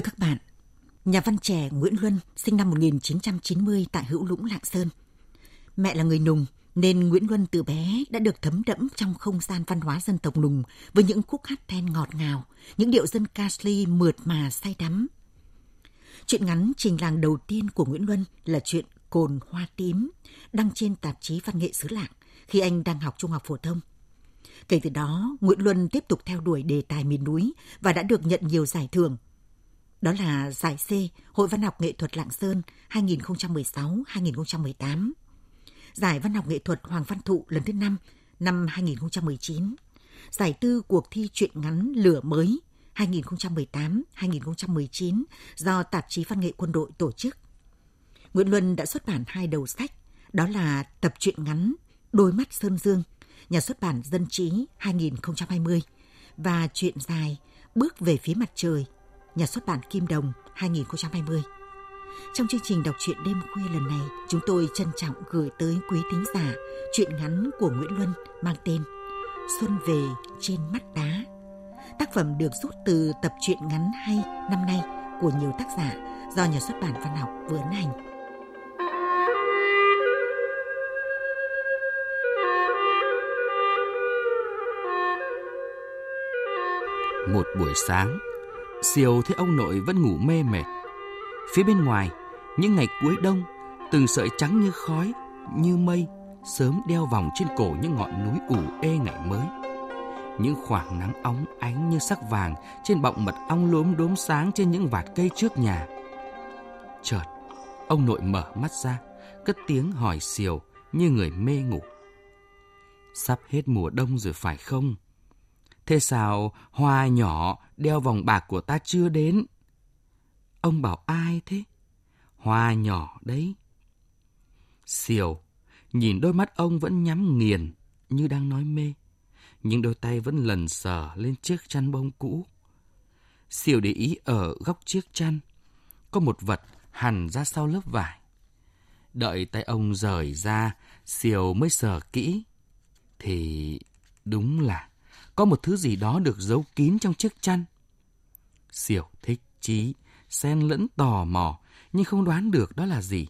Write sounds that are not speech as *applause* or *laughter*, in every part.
Thưa các bạn, nhà văn trẻ Nguyễn Luân sinh năm 1990 tại Hữu Lũng, Lạng Sơn. Mẹ là người Nùng nên Nguyễn Luân từ bé đã được thấm đẫm trong không gian văn hóa dân tộc Nùng với những khúc hát then ngọt ngào, những điệu dân ca sli mượt mà say đắm. Chuyện ngắn trình làng đầu tiên của Nguyễn Luân là chuyện Cồn Hoa Tím, đăng trên tạp chí Văn nghệ xứ Lạng khi anh đang học trung học phổ thông. Kể từ đó, Nguyễn Luân tiếp tục theo đuổi đề tài miền núi và đã được nhận nhiều giải thưởng đó là giải C Hội Văn học Nghệ thuật Lạng Sơn 2016-2018, Giải Văn học Nghệ thuật Hoàng Văn Thụ lần thứ 5 năm 2019, Giải tư cuộc thi truyện ngắn Lửa mới 2018-2019 do Tạp chí Văn nghệ Quân đội tổ chức. Nguyễn Luân đã xuất bản hai đầu sách, đó là tập truyện ngắn Đôi mắt Sơn Dương, nhà xuất bản Dân trí 2020 và truyện dài Bước về phía mặt trời nhà xuất bản Kim Đồng 2020. Trong chương trình đọc truyện đêm khuya lần này, chúng tôi trân trọng gửi tới quý thính giả truyện ngắn của Nguyễn Luân mang tên Xuân về trên mắt đá. Tác phẩm được rút từ tập truyện ngắn hay năm nay của nhiều tác giả do nhà xuất bản văn học vừa ấn hành. Một buổi sáng, Siêu thấy ông nội vẫn ngủ mê mệt. Phía bên ngoài, những ngày cuối đông, từng sợi trắng như khói, như mây, sớm đeo vòng trên cổ những ngọn núi ủ ê ngày mới. Những khoảng nắng óng ánh như sắc vàng trên bọng mật ong lốm đốm sáng trên những vạt cây trước nhà. Chợt, ông nội mở mắt ra, cất tiếng hỏi Siêu như người mê ngủ. Sắp hết mùa đông rồi phải không? Thế sao hoa nhỏ đeo vòng bạc của ta chưa đến? Ông bảo ai thế? Hoa nhỏ đấy. Siêu, nhìn đôi mắt ông vẫn nhắm nghiền như đang nói mê. Nhưng đôi tay vẫn lần sờ lên chiếc chăn bông cũ. Siêu để ý ở góc chiếc chăn. Có một vật hằn ra sau lớp vải. Đợi tay ông rời ra, Siêu mới sờ kỹ. Thì đúng là có một thứ gì đó được giấu kín trong chiếc chăn. Siểu thích chí, xen lẫn tò mò, nhưng không đoán được đó là gì.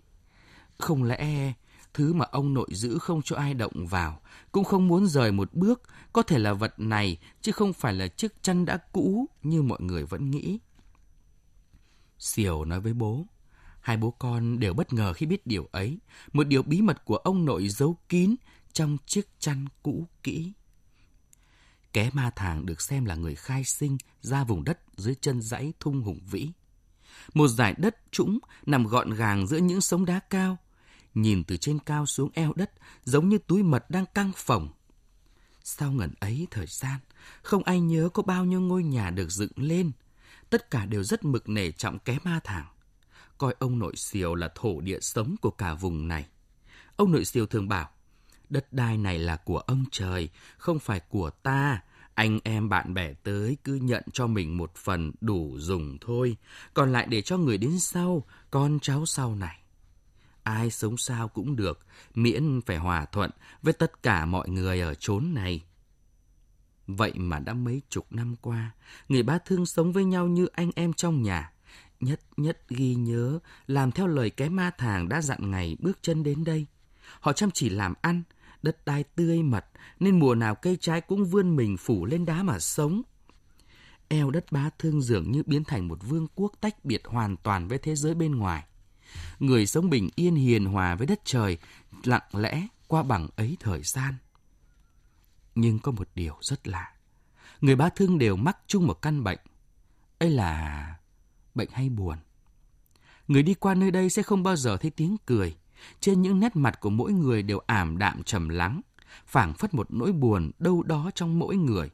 Không lẽ thứ mà ông nội giữ không cho ai động vào, cũng không muốn rời một bước, có thể là vật này, chứ không phải là chiếc chăn đã cũ như mọi người vẫn nghĩ. Siểu nói với bố, hai bố con đều bất ngờ khi biết điều ấy, một điều bí mật của ông nội giấu kín trong chiếc chăn cũ kỹ. Ké ma thàng được xem là người khai sinh ra vùng đất dưới chân dãy thung hùng vĩ. Một dải đất trũng nằm gọn gàng giữa những sống đá cao. Nhìn từ trên cao xuống eo đất giống như túi mật đang căng phồng. Sau ngần ấy thời gian, không ai nhớ có bao nhiêu ngôi nhà được dựng lên. Tất cả đều rất mực nể trọng ké ma thàng. Coi ông nội siêu là thổ địa sống của cả vùng này. Ông nội siêu thường bảo, Đất đai này là của ông trời, không phải của ta. Anh em bạn bè tới cứ nhận cho mình một phần đủ dùng thôi, còn lại để cho người đến sau, con cháu sau này. Ai sống sao cũng được, miễn phải hòa thuận với tất cả mọi người ở chốn này. Vậy mà đã mấy chục năm qua, người ba thương sống với nhau như anh em trong nhà. Nhất nhất ghi nhớ, làm theo lời cái ma thàng đã dặn ngày bước chân đến đây. Họ chăm chỉ làm ăn, đất đai tươi mật nên mùa nào cây trái cũng vươn mình phủ lên đá mà sống. Eo đất bá thương dường như biến thành một vương quốc tách biệt hoàn toàn với thế giới bên ngoài. Người sống bình yên hiền hòa với đất trời, lặng lẽ qua bằng ấy thời gian. Nhưng có một điều rất lạ. Người bá thương đều mắc chung một căn bệnh. ấy là bệnh hay buồn. Người đi qua nơi đây sẽ không bao giờ thấy tiếng cười. Trên những nét mặt của mỗi người đều ảm đạm trầm lắng, phảng phất một nỗi buồn đâu đó trong mỗi người.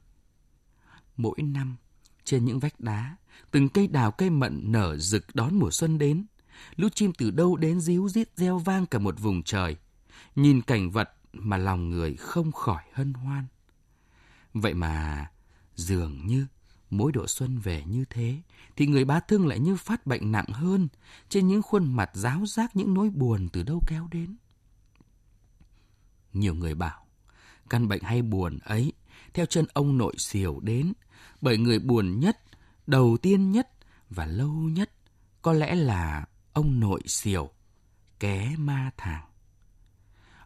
Mỗi năm, trên những vách đá, từng cây đào cây mận nở rực đón mùa xuân đến. Lũ chim từ đâu đến díu rít reo vang cả một vùng trời. Nhìn cảnh vật mà lòng người không khỏi hân hoan. Vậy mà, dường như mỗi độ xuân về như thế, thì người bá thương lại như phát bệnh nặng hơn, trên những khuôn mặt ráo rác những nỗi buồn từ đâu kéo đến. Nhiều người bảo, căn bệnh hay buồn ấy, theo chân ông nội xỉu đến, bởi người buồn nhất, đầu tiên nhất và lâu nhất có lẽ là ông nội xỉu, ké ma thàng.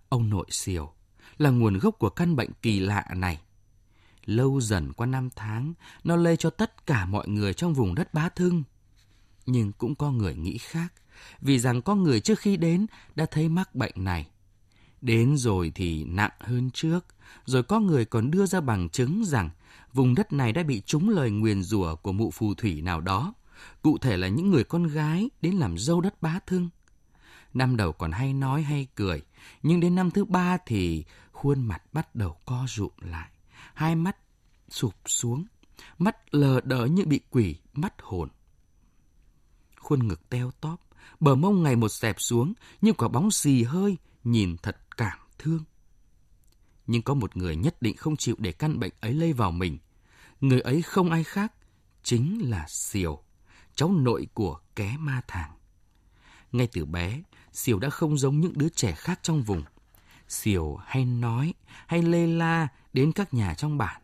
Ông nội xỉu là nguồn gốc của căn bệnh kỳ lạ này. Lâu dần qua năm tháng, nó lây cho tất cả mọi người trong vùng đất bá thương. Nhưng cũng có người nghĩ khác, vì rằng có người trước khi đến đã thấy mắc bệnh này. Đến rồi thì nặng hơn trước, rồi có người còn đưa ra bằng chứng rằng vùng đất này đã bị trúng lời nguyền rủa của mụ phù thủy nào đó, cụ thể là những người con gái đến làm dâu đất bá thương. Năm đầu còn hay nói hay cười, nhưng đến năm thứ ba thì khuôn mặt bắt đầu co rụm lại, hai mắt sụp xuống, mắt lờ đờ như bị quỷ mắt hồn. Khuôn ngực teo tóp, bờ mông ngày một xẹp xuống như quả bóng xì hơi, nhìn thật cảm thương. Nhưng có một người nhất định không chịu để căn bệnh ấy lây vào mình. Người ấy không ai khác, chính là Siêu, cháu nội của ké ma thàng. Ngay từ bé, Siêu đã không giống những đứa trẻ khác trong vùng. Siêu hay nói, hay lê la đến các nhà trong bản.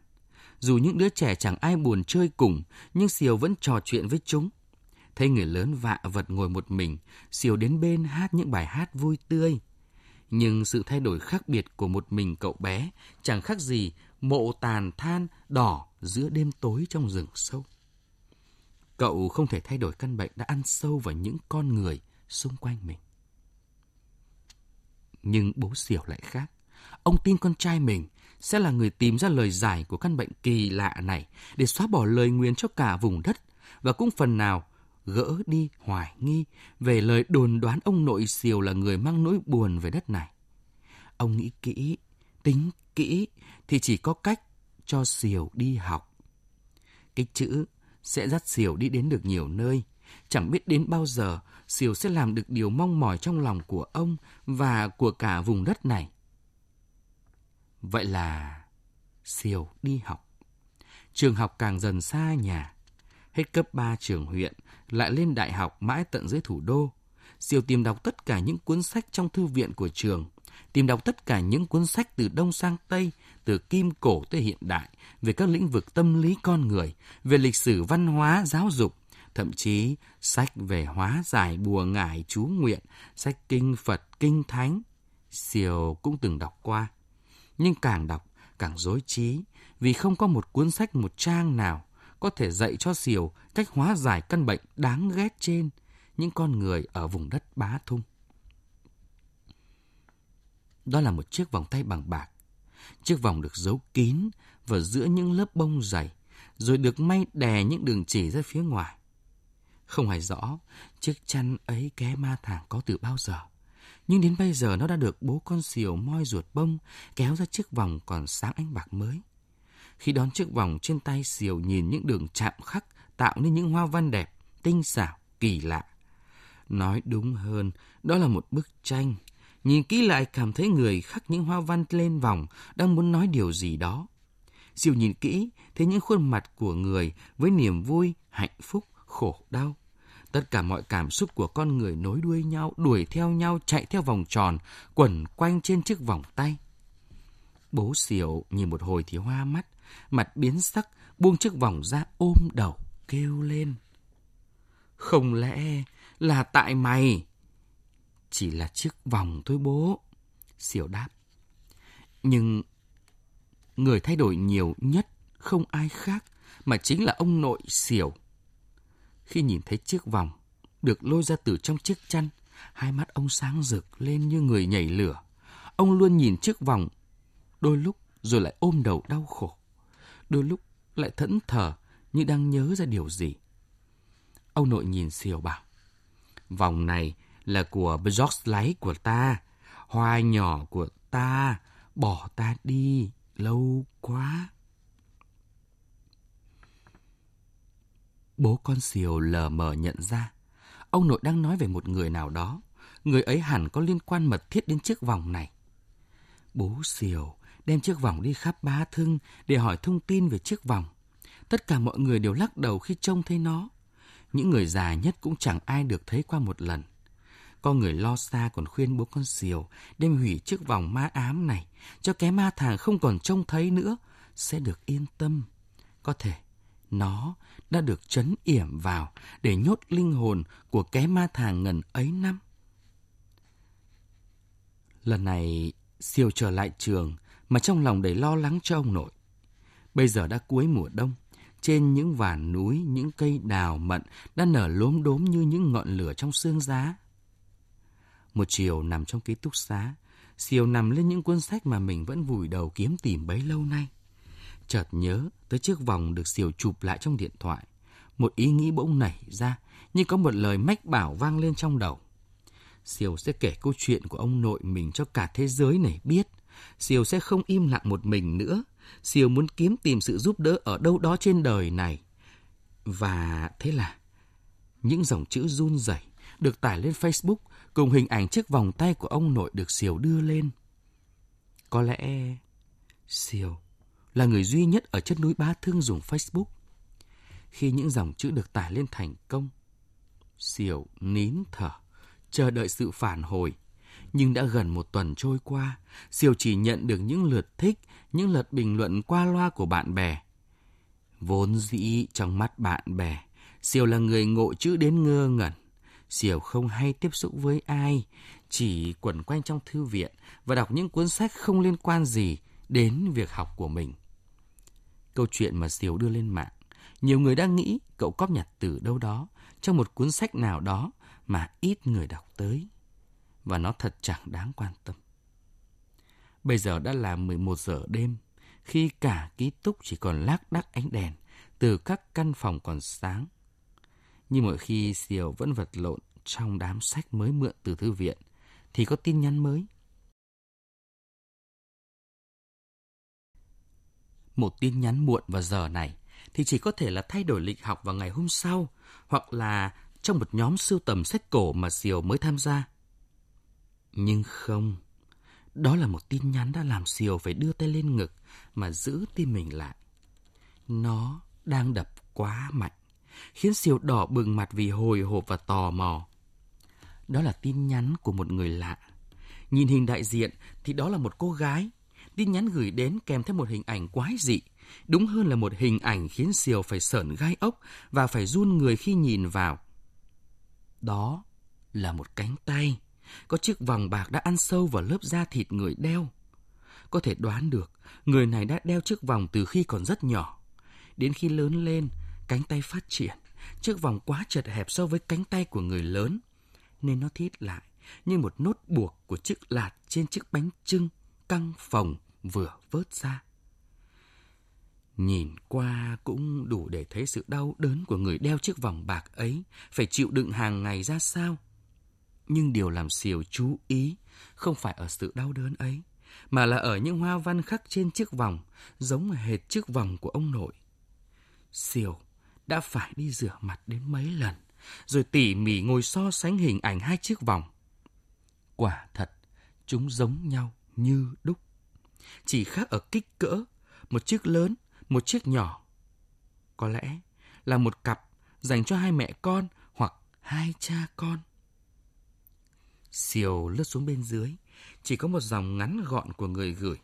Dù những đứa trẻ chẳng ai buồn chơi cùng, nhưng Siêu vẫn trò chuyện với chúng. Thấy người lớn vạ vật ngồi một mình, Siêu đến bên hát những bài hát vui tươi. Nhưng sự thay đổi khác biệt của một mình cậu bé chẳng khác gì mộ tàn than đỏ giữa đêm tối trong rừng sâu. Cậu không thể thay đổi căn bệnh đã ăn sâu vào những con người xung quanh mình. Nhưng bố Siểu lại khác. Ông tin con trai mình sẽ là người tìm ra lời giải của căn bệnh kỳ lạ này để xóa bỏ lời nguyền cho cả vùng đất và cũng phần nào gỡ đi hoài nghi về lời đồn đoán ông nội Siêu là người mang nỗi buồn về đất này. Ông nghĩ kỹ, tính kỹ thì chỉ có cách cho Siêu đi học. Cái chữ sẽ dắt Siêu đi đến được nhiều nơi. Chẳng biết đến bao giờ Siêu sẽ làm được điều mong mỏi trong lòng của ông và của cả vùng đất này. Vậy là Siêu đi học. Trường học càng dần xa nhà. Hết cấp 3 trường huyện, lại lên đại học mãi tận dưới thủ đô. Siêu tìm đọc tất cả những cuốn sách trong thư viện của trường, tìm đọc tất cả những cuốn sách từ Đông sang Tây, từ kim cổ tới hiện đại, về các lĩnh vực tâm lý con người, về lịch sử văn hóa, giáo dục, thậm chí sách về hóa giải bùa ngải chú nguyện, sách kinh Phật, kinh Thánh. Siêu cũng từng đọc qua. Nhưng càng đọc, càng dối trí, vì không có một cuốn sách một trang nào có thể dạy cho Siêu cách hóa giải căn bệnh đáng ghét trên những con người ở vùng đất bá thung. Đó là một chiếc vòng tay bằng bạc. Chiếc vòng được giấu kín vào giữa những lớp bông dày, rồi được may đè những đường chỉ ra phía ngoài. Không hề rõ chiếc chăn ấy ké ma thàng có từ bao giờ. Nhưng đến bây giờ nó đã được bố con xiều moi ruột bông kéo ra chiếc vòng còn sáng ánh bạc mới. Khi đón chiếc vòng trên tay xiều nhìn những đường chạm khắc tạo nên những hoa văn đẹp, tinh xảo, kỳ lạ. Nói đúng hơn, đó là một bức tranh. Nhìn kỹ lại cảm thấy người khắc những hoa văn lên vòng đang muốn nói điều gì đó. xiều nhìn kỹ, thấy những khuôn mặt của người với niềm vui, hạnh phúc, khổ đau. Tất cả mọi cảm xúc của con người nối đuôi nhau, đuổi theo nhau, chạy theo vòng tròn, quẩn quanh trên chiếc vòng tay. Bố xỉu nhìn một hồi thì hoa mắt, mặt biến sắc, buông chiếc vòng ra ôm đầu, kêu lên. Không lẽ là tại mày? Chỉ là chiếc vòng thôi bố. Xỉu đáp. Nhưng người thay đổi nhiều nhất không ai khác mà chính là ông nội xỉu. Khi nhìn thấy chiếc vòng được lôi ra từ trong chiếc chăn, hai mắt ông sáng rực lên như người nhảy lửa. ông luôn nhìn chiếc vòng, đôi lúc rồi lại ôm đầu đau khổ, đôi lúc lại thẫn thờ như đang nhớ ra điều gì. Ông nội nhìn Siêu bảo, vòng này là của George lấy của ta, hoa nhỏ của ta, bỏ ta đi, lâu quá. Bố con Siêu lờ mờ nhận ra, ông nội đang nói về một người nào đó. Người ấy hẳn có liên quan mật thiết đến chiếc vòng này. Bố Siêu đem chiếc vòng đi khắp ba thưng để hỏi thông tin về chiếc vòng. Tất cả mọi người đều lắc đầu khi trông thấy nó. Những người già nhất cũng chẳng ai được thấy qua một lần. Có người lo xa còn khuyên bố con Siêu đem hủy chiếc vòng ma ám này cho cái ma thằng không còn trông thấy nữa, sẽ được yên tâm. Có thể nó đã được chấn yểm vào để nhốt linh hồn của cái ma thàng ngần ấy năm. Lần này, Siêu trở lại trường mà trong lòng đầy lo lắng cho ông nội. Bây giờ đã cuối mùa đông, trên những vàn núi, những cây đào mận đã nở lốm đốm như những ngọn lửa trong sương giá. Một chiều nằm trong ký túc xá, Siêu nằm lên những cuốn sách mà mình vẫn vùi đầu kiếm tìm bấy lâu nay. Chợt nhớ tới chiếc vòng được Siêu chụp lại trong điện thoại. Một ý nghĩ bỗng nảy ra, như có một lời mách bảo vang lên trong đầu. Siêu sẽ kể câu chuyện của ông nội mình cho cả thế giới này biết. Siêu sẽ không im lặng một mình nữa. Siêu muốn kiếm tìm sự giúp đỡ ở đâu đó trên đời này. Và thế là những dòng chữ run rẩy được tải lên Facebook cùng hình ảnh chiếc vòng tay của ông nội được Siêu đưa lên. Có lẽ Siêu là người duy nhất ở chất núi Ba Thương dùng Facebook. Khi những dòng chữ được tải lên thành công, Siêu nín thở, chờ đợi sự phản hồi. Nhưng đã gần một tuần trôi qua, Siêu chỉ nhận được những lượt thích, những lượt bình luận qua loa của bạn bè. Vốn dĩ trong mắt bạn bè, Siêu là người ngộ chữ đến ngơ ngẩn. Siêu không hay tiếp xúc với ai, chỉ quẩn quanh trong thư viện và đọc những cuốn sách không liên quan gì đến việc học của mình. Câu chuyện mà Diều đưa lên mạng, nhiều người đang nghĩ cậu cóp nhặt từ đâu đó, trong một cuốn sách nào đó mà ít người đọc tới. Và nó thật chẳng đáng quan tâm. Bây giờ đã là 11 giờ đêm, khi cả ký túc chỉ còn lác đác ánh đèn từ các căn phòng còn sáng. Nhưng mỗi khi Diều vẫn vật lộn trong đám sách mới mượn từ thư viện, thì có tin nhắn mới. Một tin nhắn muộn vào giờ này thì chỉ có thể là thay đổi lịch học vào ngày hôm sau, hoặc là trong một nhóm sưu tầm sách cổ mà Siêu mới tham gia. Nhưng không, đó là một tin nhắn đã làm Siêu phải đưa tay lên ngực mà giữ tim mình lại. Nó đang đập quá mạnh, khiến Siêu đỏ bừng mặt vì hồi hộp và tò mò. Đó là tin nhắn của một người lạ. Nhìn hình đại diện thì đó là một cô gái. Tin nhắn gửi đến kèm theo một hình ảnh quái dị. Đúng hơn là một hình ảnh khiến Siêu phải sởn gai ốc và phải run người khi nhìn vào. Đó là một cánh tay, có chiếc vòng bạc đã ăn sâu vào lớp da thịt người đeo. Có thể đoán được, người này đã đeo chiếc vòng từ khi còn rất nhỏ. Đến khi lớn lên, cánh tay phát triển, chiếc vòng quá chật hẹp so với cánh tay của người lớn, nên nó thít lại như một nốt buộc của chiếc lạt trên chiếc bánh trưng căng phồng vừa vớt ra. Nhìn qua cũng đủ để thấy sự đau đớn của người đeo chiếc vòng bạc ấy, phải chịu đựng hàng ngày ra sao. Nhưng điều làm Siêu chú ý không phải ở sự đau đớn ấy, mà là ở những hoa văn khắc trên chiếc vòng, giống hệt chiếc vòng của ông nội. Siêu đã phải đi rửa mặt đến mấy lần, rồi tỉ mỉ ngồi so sánh hình ảnh hai chiếc vòng. Quả thật, chúng giống nhau như đúc. Chỉ khác ở kích cỡ, một chiếc lớn một chiếc nhỏ. Có lẽ là một cặp dành cho hai mẹ con hoặc hai cha con. Siêu lướt xuống bên dưới, chỉ có một dòng ngắn gọn của người gửi.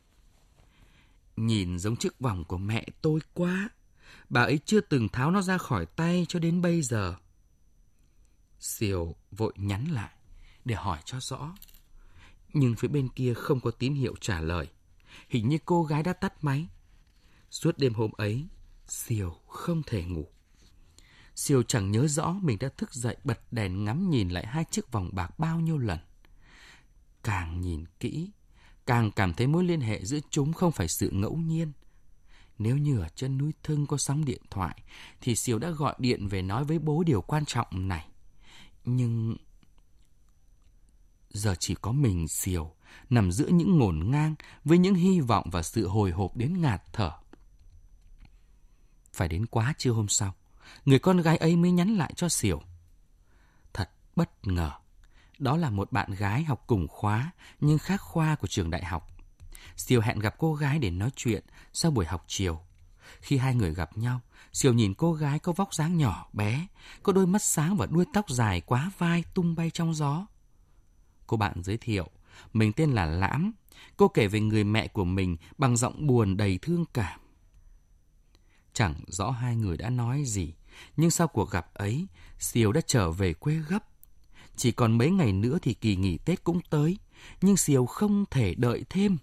Nhìn giống chiếc vòng của mẹ tôi quá. Bà ấy chưa từng tháo nó ra khỏi tay cho đến bây giờ. Siêu vội nhắn lại để hỏi cho rõ. Nhưng phía bên kia không có tín hiệu trả lời. Hình như cô gái đã tắt máy. Suốt đêm hôm ấy, Siêu không thể ngủ. Siêu chẳng nhớ rõ mình đã thức dậy bật đèn ngắm nhìn lại hai chiếc vòng bạc bao nhiêu lần. Càng nhìn kỹ, càng cảm thấy mối liên hệ giữa chúng không phải sự ngẫu nhiên. Nếu như ở chân núi Thưng có sóng điện thoại, thì Siêu đã gọi điện về nói với bố điều quan trọng này. Nhưng giờ chỉ có mình Siêu nằm giữa những ngổn ngang với những hy vọng và sự hồi hộp đến ngạt thở. Phải đến quá trưa hôm sau, người con gái ấy mới nhắn lại cho Siêu. Thật bất ngờ, đó là một bạn gái học cùng khóa nhưng khác khoa của trường đại học. Siêu hẹn gặp cô gái để nói chuyện sau buổi học chiều. Khi hai người gặp nhau, Siêu nhìn cô gái có vóc dáng nhỏ bé, có đôi mắt sáng và đuôi tóc dài quá vai tung bay trong gió. Cô bạn giới thiệu, mình tên là Lãm. Cô kể về người mẹ của mình bằng giọng buồn đầy thương cảm. Chẳng rõ hai người đã nói gì, nhưng sau cuộc gặp ấy, Siêu đã trở về quê gấp. Chỉ còn mấy ngày nữa thì kỳ nghỉ Tết cũng tới, nhưng Siêu không thể đợi thêm.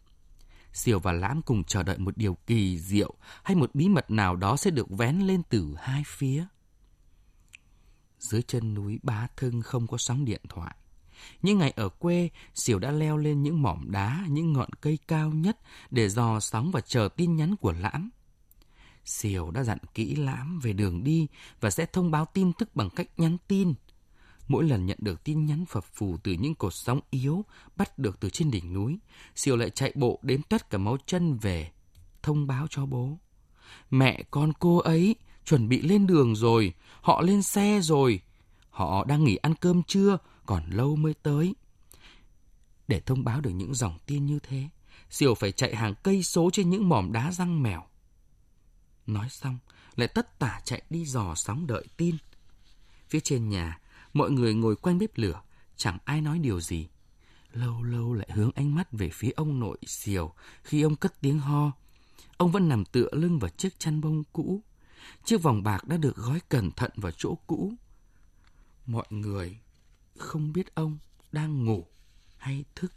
Siêu và Lãm cùng chờ đợi một điều kỳ diệu hay một bí mật nào đó sẽ được vén lên từ hai phía. Dưới chân núi Bá Thưng không có sóng điện thoại. Những ngày ở quê, Siêu đã leo lên những mỏm đá, những ngọn cây cao nhất để dò sóng và chờ tin nhắn của Lãm. Siêu đã dặn kỹ Lãm về đường đi và sẽ thông báo tin tức bằng cách nhắn tin. Mỗi lần nhận được tin nhắn phập phù từ những cột sóng yếu bắt được từ trên đỉnh núi, Siêu lại chạy bộ đến tất cả máu chân về, thông báo cho bố. Mẹ con cô ấy chuẩn bị lên đường rồi, họ lên xe rồi. Họ đang nghỉ ăn cơm trưa, còn lâu mới tới. Để thông báo được những dòng tin như thế, Siêu phải chạy hàng cây số trên những mỏm đá răng mèo. Nói xong, lại tất tả chạy đi dò sóng đợi tin. Phía trên nhà, mọi người ngồi quanh bếp lửa, chẳng ai nói điều gì. Lâu lâu lại hướng ánh mắt về phía ông nội Siêu khi ông cất tiếng ho. Ông vẫn nằm tựa lưng vào chiếc chăn bông cũ. Chiếc vòng bạc đã được gói cẩn thận vào chỗ cũ. Mọi người không biết ông đang ngủ hay thức.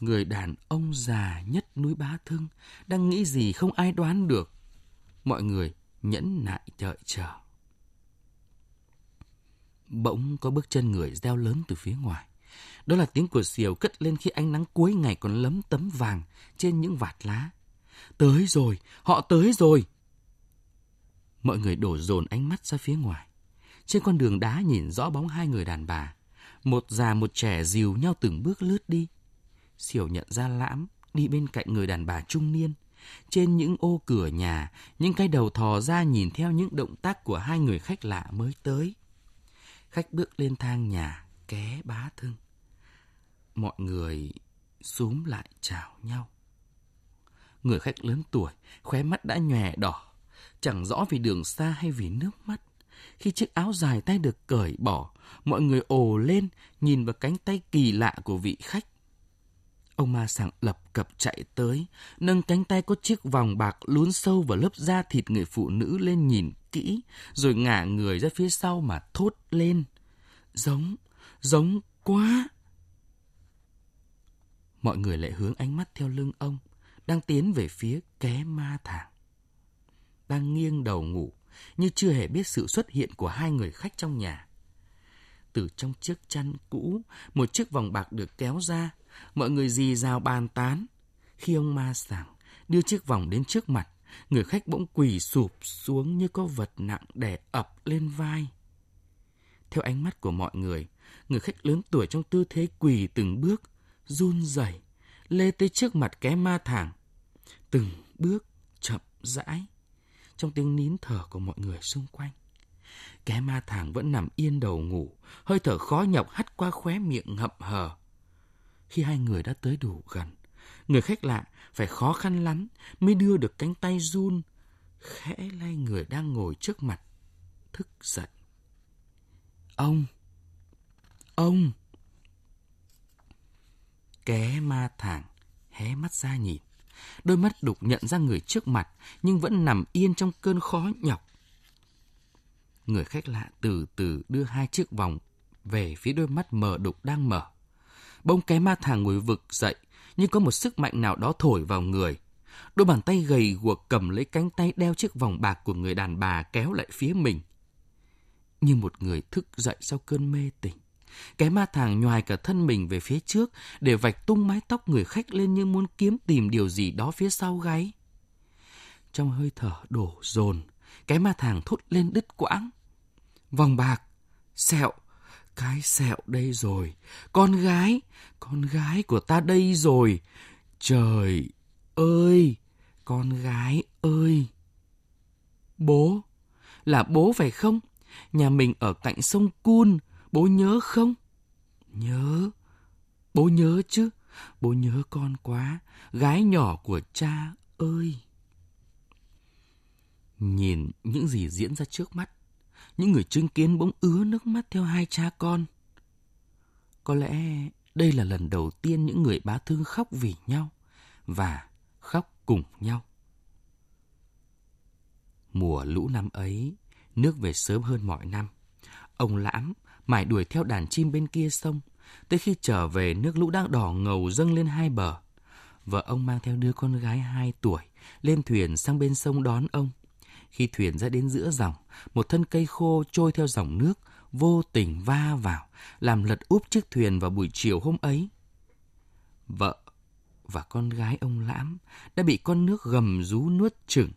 Người đàn ông già nhất núi Bá Thưng đang nghĩ gì không ai đoán được. Mọi người nhẫn nại đợi chờ. Bỗng có bước chân người reo lớn từ phía ngoài. Đó là tiếng của diều cất lên khi ánh nắng cuối ngày còn lấm tấm vàng trên những vạt lá. Tới rồi, họ tới rồi. Mọi người đổ dồn ánh mắt ra phía ngoài. Trên con đường đá nhìn rõ bóng hai người đàn bà. Một già một trẻ dìu nhau từng bước lướt đi. Siểu nhận ra lãm đi bên cạnh người đàn bà trung niên. Trên những ô cửa nhà, những cái đầu thò ra nhìn theo những động tác của hai người khách lạ mới tới. Khách bước lên thang nhà, ké bá thương. Mọi người xúm lại chào nhau. Người khách lớn tuổi, khóe mắt đã nhòe đỏ, chẳng rõ vì đường xa hay vì nước mắt. Khi chiếc áo dài tay được cởi bỏ, mọi người ồ lên nhìn vào cánh tay kỳ lạ của vị khách. Ông ma sảng lập cập chạy tới, nâng cánh tay có chiếc vòng bạc lún sâu vào lớp da thịt người phụ nữ lên nhìn kỹ, rồi ngả người ra phía sau mà thốt lên. Giống, giống quá! Mọi người lại hướng ánh mắt theo lưng ông, đang tiến về phía ké ma thẳng. Đang nghiêng đầu ngủ, như chưa hề biết sự xuất hiện của hai người khách trong nhà. Từ trong chiếc chăn cũ, một chiếc vòng bạc được kéo ra, mọi người dì rào bàn tán. Khi ông ma sảng đưa chiếc vòng đến trước mặt, người khách bỗng quỳ sụp xuống như có vật nặng đè ập lên vai. Theo ánh mắt của mọi người, người khách lớn tuổi trong tư thế quỳ từng bước, run rẩy lê tới trước mặt cái ma thẳng. Từng bước chậm rãi trong tiếng nín thở của mọi người xung quanh. Cái ma thẳng vẫn nằm yên đầu ngủ, hơi thở khó nhọc hắt qua khóe miệng ngậm hờ. Khi hai người đã tới đủ gần, người khách lạ phải khó khăn lắm mới đưa được cánh tay run, khẽ lay người đang ngồi trước mặt, thức dậy. Ông! Ông! Ké ma thẳng hé mắt ra nhìn. Đôi mắt đục nhận ra người trước mặt, nhưng vẫn nằm yên trong cơn khó nhọc. Người khách lạ từ từ đưa hai chiếc vòng về phía đôi mắt mờ đục đang mở. Bông cái ma thằng ngồi vực dậy, nhưng có một sức mạnh nào đó thổi vào người. Đôi bàn tay gầy guộc cầm lấy cánh tay đeo chiếc vòng bạc của người đàn bà kéo lại phía mình. Như một người thức dậy sau cơn mê tỉnh. Cái ma thàng nhoài cả thân mình về phía trước để vạch tung mái tóc người khách lên như muốn kiếm tìm điều gì đó phía sau gáy. Trong hơi thở đổ dồn, cái ma thàng thốt lên đứt quãng. Vòng bạc, sẹo, cái sẹo đây rồi, con gái, con gái của ta đây rồi. Trời ơi, con gái ơi. Bố, là bố phải không? Nhà mình ở cạnh sông Cun, bố nhớ không? Nhớ, bố nhớ chứ, bố nhớ con quá, gái nhỏ của cha ơi. Nhìn những gì diễn ra trước mắt, những người chứng kiến bỗng ứa nước mắt theo hai cha con. Có lẽ đây là lần đầu tiên những người bá thương khóc vì nhau và khóc cùng nhau. Mùa lũ năm ấy, nước về sớm hơn mọi năm. Ông Lãm mải đuổi theo đàn chim bên kia sông. Tới khi trở về, nước lũ đang đỏ ngầu dâng lên hai bờ. Vợ ông mang theo đứa con gái hai tuổi, lên thuyền sang bên sông đón ông. Khi thuyền ra đến giữa dòng, một thân cây khô trôi theo dòng nước, vô tình va vào, làm lật úp chiếc thuyền vào buổi chiều hôm ấy. Vợ và con gái ông Lãm đã bị con nước gầm rú nuốt chửng.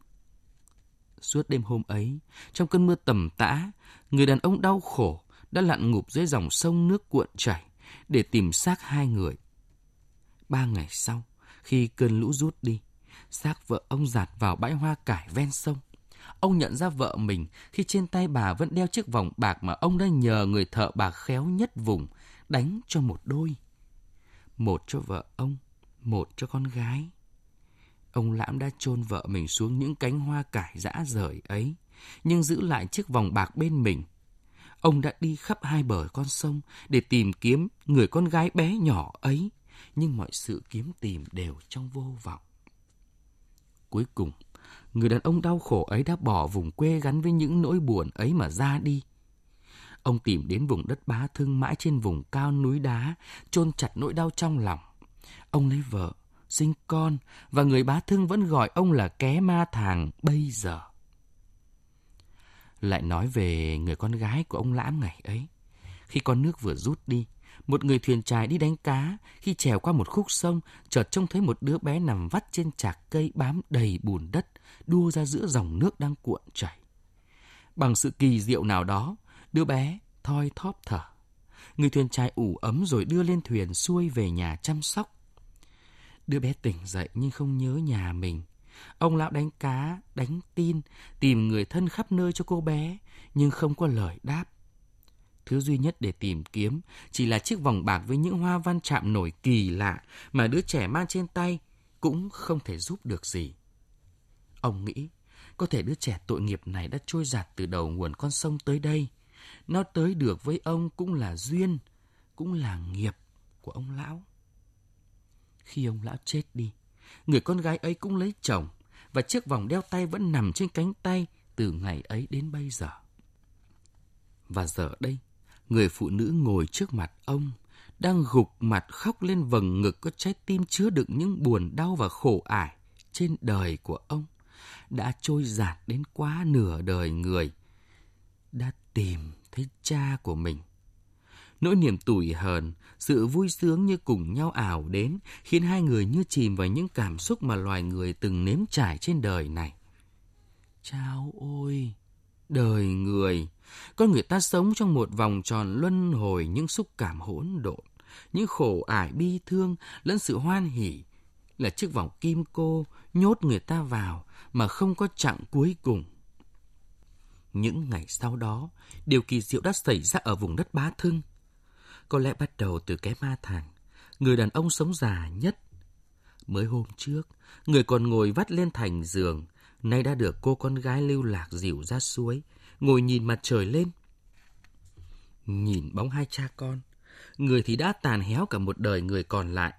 Suốt đêm hôm ấy, trong cơn mưa tầm tã, người đàn ông đau khổ đã lặn ngụp dưới dòng sông nước cuộn chảy để tìm xác hai người. Ba ngày sau, khi cơn lũ rút đi, xác vợ ông giạt vào bãi hoa cải ven sông. Ông nhận ra vợ mình khi trên tay bà vẫn đeo chiếc vòng bạc mà ông đã nhờ người thợ bạc khéo nhất vùng đánh cho một đôi. Một cho vợ ông, một cho con gái. Ông Lãm đã chôn vợ mình xuống những cánh hoa cải dã rời ấy, nhưng giữ lại chiếc vòng bạc bên mình. Ông đã đi khắp hai bờ con sông để tìm kiếm người con gái bé nhỏ ấy, nhưng mọi sự kiếm tìm đều trong vô vọng. Cuối cùng, người đàn ông đau khổ ấy đã bỏ vùng quê gắn với những nỗi buồn ấy mà ra đi. Ông tìm đến vùng đất bá thương mãi trên vùng cao núi đá, chôn chặt nỗi đau trong lòng. Ông lấy vợ, sinh con và người bá thương vẫn gọi ông là ké ma thàng bây giờ. Lại nói về người con gái của ông Lãm ngày ấy. Khi con nước vừa rút đi, một người thuyền trài đi đánh cá, khi trèo qua một khúc sông, chợt trông thấy một đứa bé nằm vắt trên chạc cây bám đầy bùn đất, đua ra giữa dòng nước đang cuộn chảy. Bằng sự kỳ diệu nào đó, đứa bé thoi thóp thở. Người thuyền trai ủ ấm rồi đưa lên thuyền xuôi về nhà chăm sóc. Đứa bé tỉnh dậy nhưng không nhớ nhà mình. Ông lão đánh cá, đánh tin, tìm người thân khắp nơi cho cô bé, nhưng không có lời đáp. Thứ duy nhất để tìm kiếm chỉ là chiếc vòng bạc với những hoa văn chạm nổi kỳ lạ mà đứa trẻ mang trên tay cũng không thể giúp được gì. Ông nghĩ, có thể đứa trẻ tội nghiệp này đã trôi giạt từ đầu nguồn con sông tới đây. Nó tới được với ông cũng là duyên, cũng là nghiệp của ông lão. Khi ông lão chết đi, người con gái ấy cũng lấy chồng và chiếc vòng đeo tay vẫn nằm trên cánh tay từ ngày ấy đến bây giờ. Và giờ đây, người phụ nữ ngồi trước mặt ông, đang gục mặt khóc lên vầng ngực có trái tim chứa đựng những buồn đau và khổ ải trên đời của ông, đã trôi giạt đến quá nửa đời người, đã tìm thấy cha của mình. Nỗi niềm tủi hờn, sự vui sướng như cùng nhau ảo đến, khiến hai người như chìm vào những cảm xúc mà loài người từng nếm trải trên đời này. Chao ôi! Đời người! Con người ta sống trong một vòng tròn luân hồi những xúc cảm hỗn độn, những khổ ải bi thương lẫn sự hoan hỉ, là chiếc vòng kim cô nhốt người ta vào mà không có chặng cuối cùng. Những ngày sau đó, điều kỳ diệu đã xảy ra ở vùng đất Bá Thưng. Có lẽ bắt đầu từ cái ma thằng, người đàn ông sống già nhất. Mới hôm trước, người còn ngồi vắt lên thành giường, nay đã được cô con gái lưu lạc dịu ra suối, ngồi nhìn mặt trời lên. Nhìn bóng hai cha con, người thì đã tàn héo cả một đời người còn lại.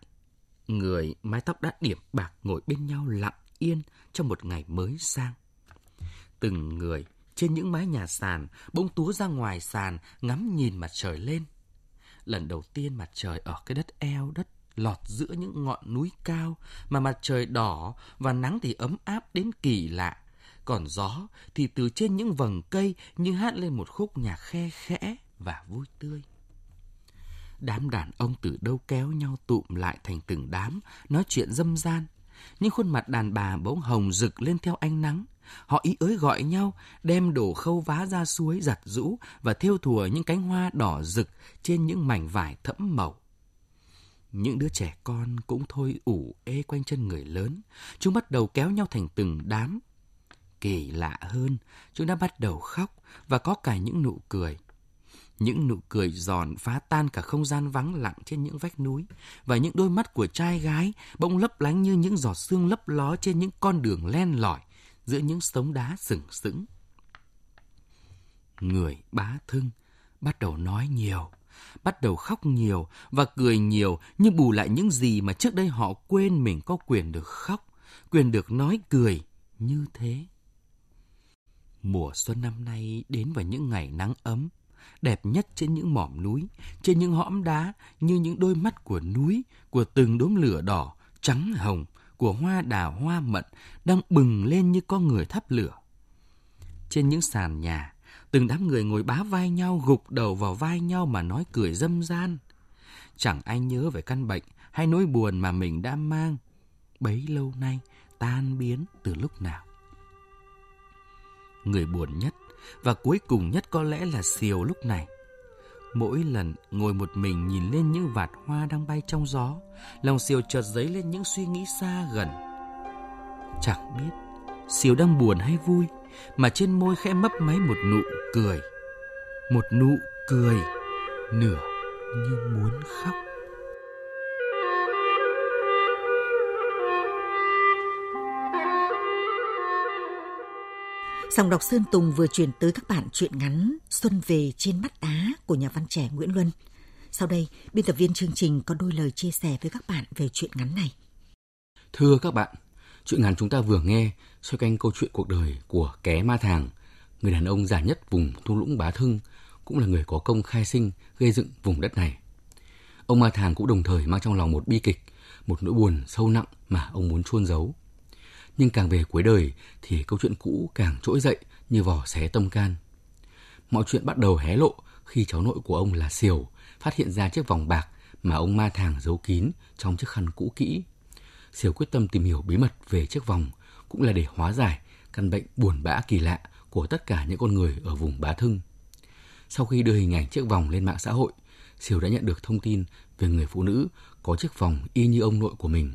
Người mái tóc đã điểm bạc ngồi bên nhau lặng yên trong một ngày mới sang. Từng người trên những mái nhà sàn bỗng túa ra ngoài sàn ngắm nhìn mặt trời lên. Lần đầu tiên mặt trời ở cái đất eo đất lọt giữa những ngọn núi cao mà mặt trời đỏ và nắng thì ấm áp đến kỳ lạ. Còn gió thì từ trên những vầng cây như hát lên một khúc nhạc khe khẽ và vui tươi. Đám đàn ông từ đâu kéo nhau tụm lại thành từng đám, nói chuyện dâm gian. Những khuôn mặt đàn bà bỗng hồng rực lên theo ánh nắng. Họ ý ới gọi nhau, đem đổ khâu vá ra suối giặt rũ và thêu thùa những cánh hoa đỏ rực trên những mảnh vải thẫm màu. Những đứa trẻ con cũng thôi ủ ê quanh chân người lớn. Chúng bắt đầu kéo nhau thành từng đám. Kỳ lạ hơn, chúng đã bắt đầu khóc và có cả những nụ cười. Những nụ cười giòn phá tan cả không gian vắng lặng trên những vách núi và những đôi mắt của trai gái bỗng lấp lánh như những giọt sương lấp ló trên những con đường len lỏi giữa những sống đá sừng sững. Người bá thưng bắt đầu nói nhiều, bắt đầu khóc nhiều và cười nhiều nhưng bù lại những gì mà trước đây họ quên mình có quyền được khóc, quyền được nói cười như thế. Mùa xuân năm nay đến vào những ngày nắng ấm, đẹp nhất trên những mỏm núi, trên những hõm đá như những đôi mắt của núi, của từng đốm lửa đỏ, trắng hồng, của hoa đào hoa mận đang bừng lên như con người thắp lửa. Trên những sàn nhà, từng đám người ngồi bá vai nhau gục đầu vào vai nhau mà nói cười dâm gian. Chẳng ai nhớ về căn bệnh hay nỗi buồn mà mình đã mang. Bấy lâu nay tan biến từ lúc nào. Người buồn nhất và cuối cùng nhất có lẽ là Siêu lúc này. Mỗi lần ngồi một mình nhìn lên những vạt hoa đang bay trong gió, lòng Siêu chợt dấy lên những suy nghĩ xa gần. Chẳng biết Siêu đang buồn hay vui, mà trên môi khẽ mấp máy một nụ cười. Một nụ cười, nửa như muốn khóc. Dòng đọc Sơn Tùng vừa chuyển tới các bạn truyện ngắn Xuân về trên mắt đá của nhà văn trẻ Nguyễn Luân. Sau đây, biên tập viên chương trình có đôi lời chia sẻ với các bạn về truyện ngắn này. Thưa các bạn, truyện ngắn chúng ta vừa nghe xoay quanh câu chuyện cuộc đời của Ké Ma Thàng, người đàn ông già nhất vùng thung lũng Bá Thưng, cũng là người có công khai sinh gây dựng vùng đất này. Ông Ma Thàng cũng đồng thời mang trong lòng một bi kịch, một nỗi buồn sâu nặng mà ông muốn chôn giấu nhưng càng về cuối đời thì câu chuyện cũ càng trỗi dậy như vỏ xé tâm can. Mọi chuyện bắt đầu hé lộ khi cháu nội của ông là Siểu phát hiện ra chiếc vòng bạc mà ông ma thàng giấu kín trong chiếc khăn cũ kỹ. Siểu quyết tâm tìm hiểu bí mật về chiếc vòng cũng là để hóa giải căn bệnh buồn bã kỳ lạ của tất cả những con người ở vùng Bá Thưng. Sau khi đưa hình ảnh chiếc vòng lên mạng xã hội, Siêu đã nhận được thông tin về người phụ nữ có chiếc vòng y như ông nội của mình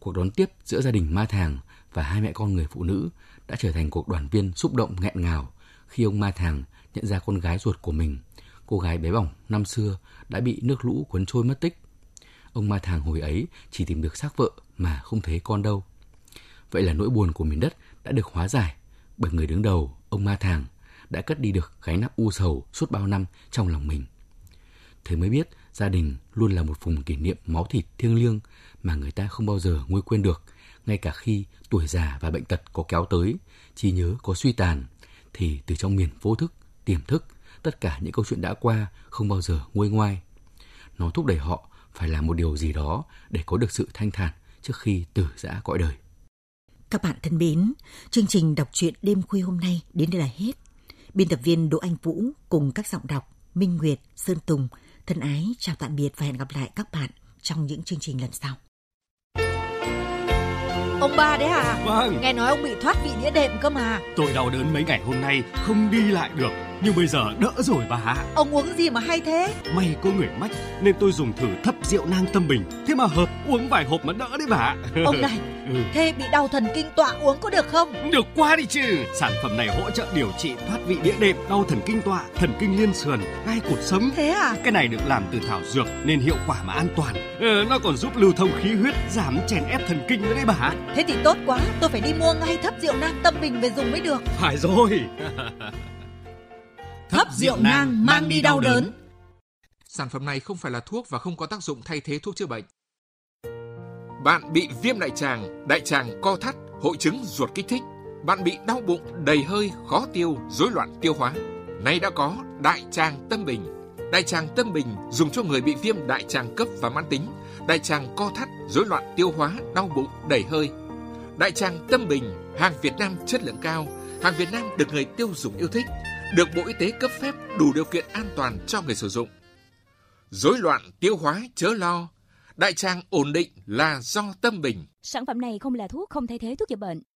cuộc đón tiếp giữa gia đình Ma Thàng và hai mẹ con người phụ nữ đã trở thành cuộc đoàn viên xúc động nghẹn ngào khi ông Ma Thàng nhận ra con gái ruột của mình, cô gái bé bỏng năm xưa đã bị nước lũ cuốn trôi mất tích. Ông Ma Thàng hồi ấy chỉ tìm được xác vợ mà không thấy con đâu. Vậy là nỗi buồn của miền đất đã được hóa giải bởi người đứng đầu, ông Ma Thàng, đã cất đi được gánh nặng u sầu suốt bao năm trong lòng mình. Thế mới biết gia đình luôn là một vùng kỷ niệm máu thịt thiêng liêng mà người ta không bao giờ nguôi quên được, ngay cả khi tuổi già và bệnh tật có kéo tới, trí nhớ có suy tàn, thì từ trong miền vô thức, tiềm thức, tất cả những câu chuyện đã qua không bao giờ nguôi ngoai. Nó thúc đẩy họ phải làm một điều gì đó để có được sự thanh thản trước khi từ giã cõi đời. Các bạn thân mến, chương trình đọc truyện đêm khuya hôm nay đến đây là hết. Biên tập viên Đỗ Anh Vũ cùng các giọng đọc Minh Nguyệt, Sơn Tùng thân ái chào tạm biệt và hẹn gặp lại các bạn trong những chương trình lần sau. Ông ba đấy hả? Vâng. Nghe nói ông bị thoát vị đĩa đệm cơ mà. Tôi đau đớn mấy ngày hôm nay không đi lại được nhưng bây giờ đỡ rồi bà. Ông uống gì mà hay thế? May có người mách nên tôi dùng thử thấp rượu nang tâm bình. Thế mà hợp uống vài hộp mà đỡ đấy bà. Ông này, ừ. thế bị đau thần kinh tọa uống có được không? Được quá đi chứ. Sản phẩm này hỗ trợ điều trị thoát vị đĩa đệm, đau thần kinh tọa, thần kinh liên sườn, gai cột sống. Thế à? Cái này được làm từ thảo dược nên hiệu quả mà an toàn. Ừ, nó còn giúp lưu thông khí huyết, giảm chèn ép thần kinh nữa đấy bà. Thế thì tốt quá, tôi phải đi mua ngay thấp rượu nang tâm bình về dùng mới được. Phải rồi. *laughs* thấp rượu nang mang đi đau đớn. Sản phẩm này không phải là thuốc và không có tác dụng thay thế thuốc chữa bệnh. Bạn bị viêm đại tràng, đại tràng co thắt, hội chứng ruột kích thích. Bạn bị đau bụng, đầy hơi, khó tiêu, rối loạn tiêu hóa. Nay đã có đại tràng tâm bình. Đại tràng tâm bình dùng cho người bị viêm đại tràng cấp và mãn tính, đại tràng co thắt, rối loạn tiêu hóa, đau bụng, đầy hơi. Đại tràng tâm bình, hàng Việt Nam chất lượng cao, hàng Việt Nam được người tiêu dùng yêu thích được Bộ Y tế cấp phép đủ điều kiện an toàn cho người sử dụng. Rối loạn tiêu hóa chớ lo, đại tràng ổn định là do tâm bình. Sản phẩm này không là thuốc, không thay thế thuốc chữa bệnh.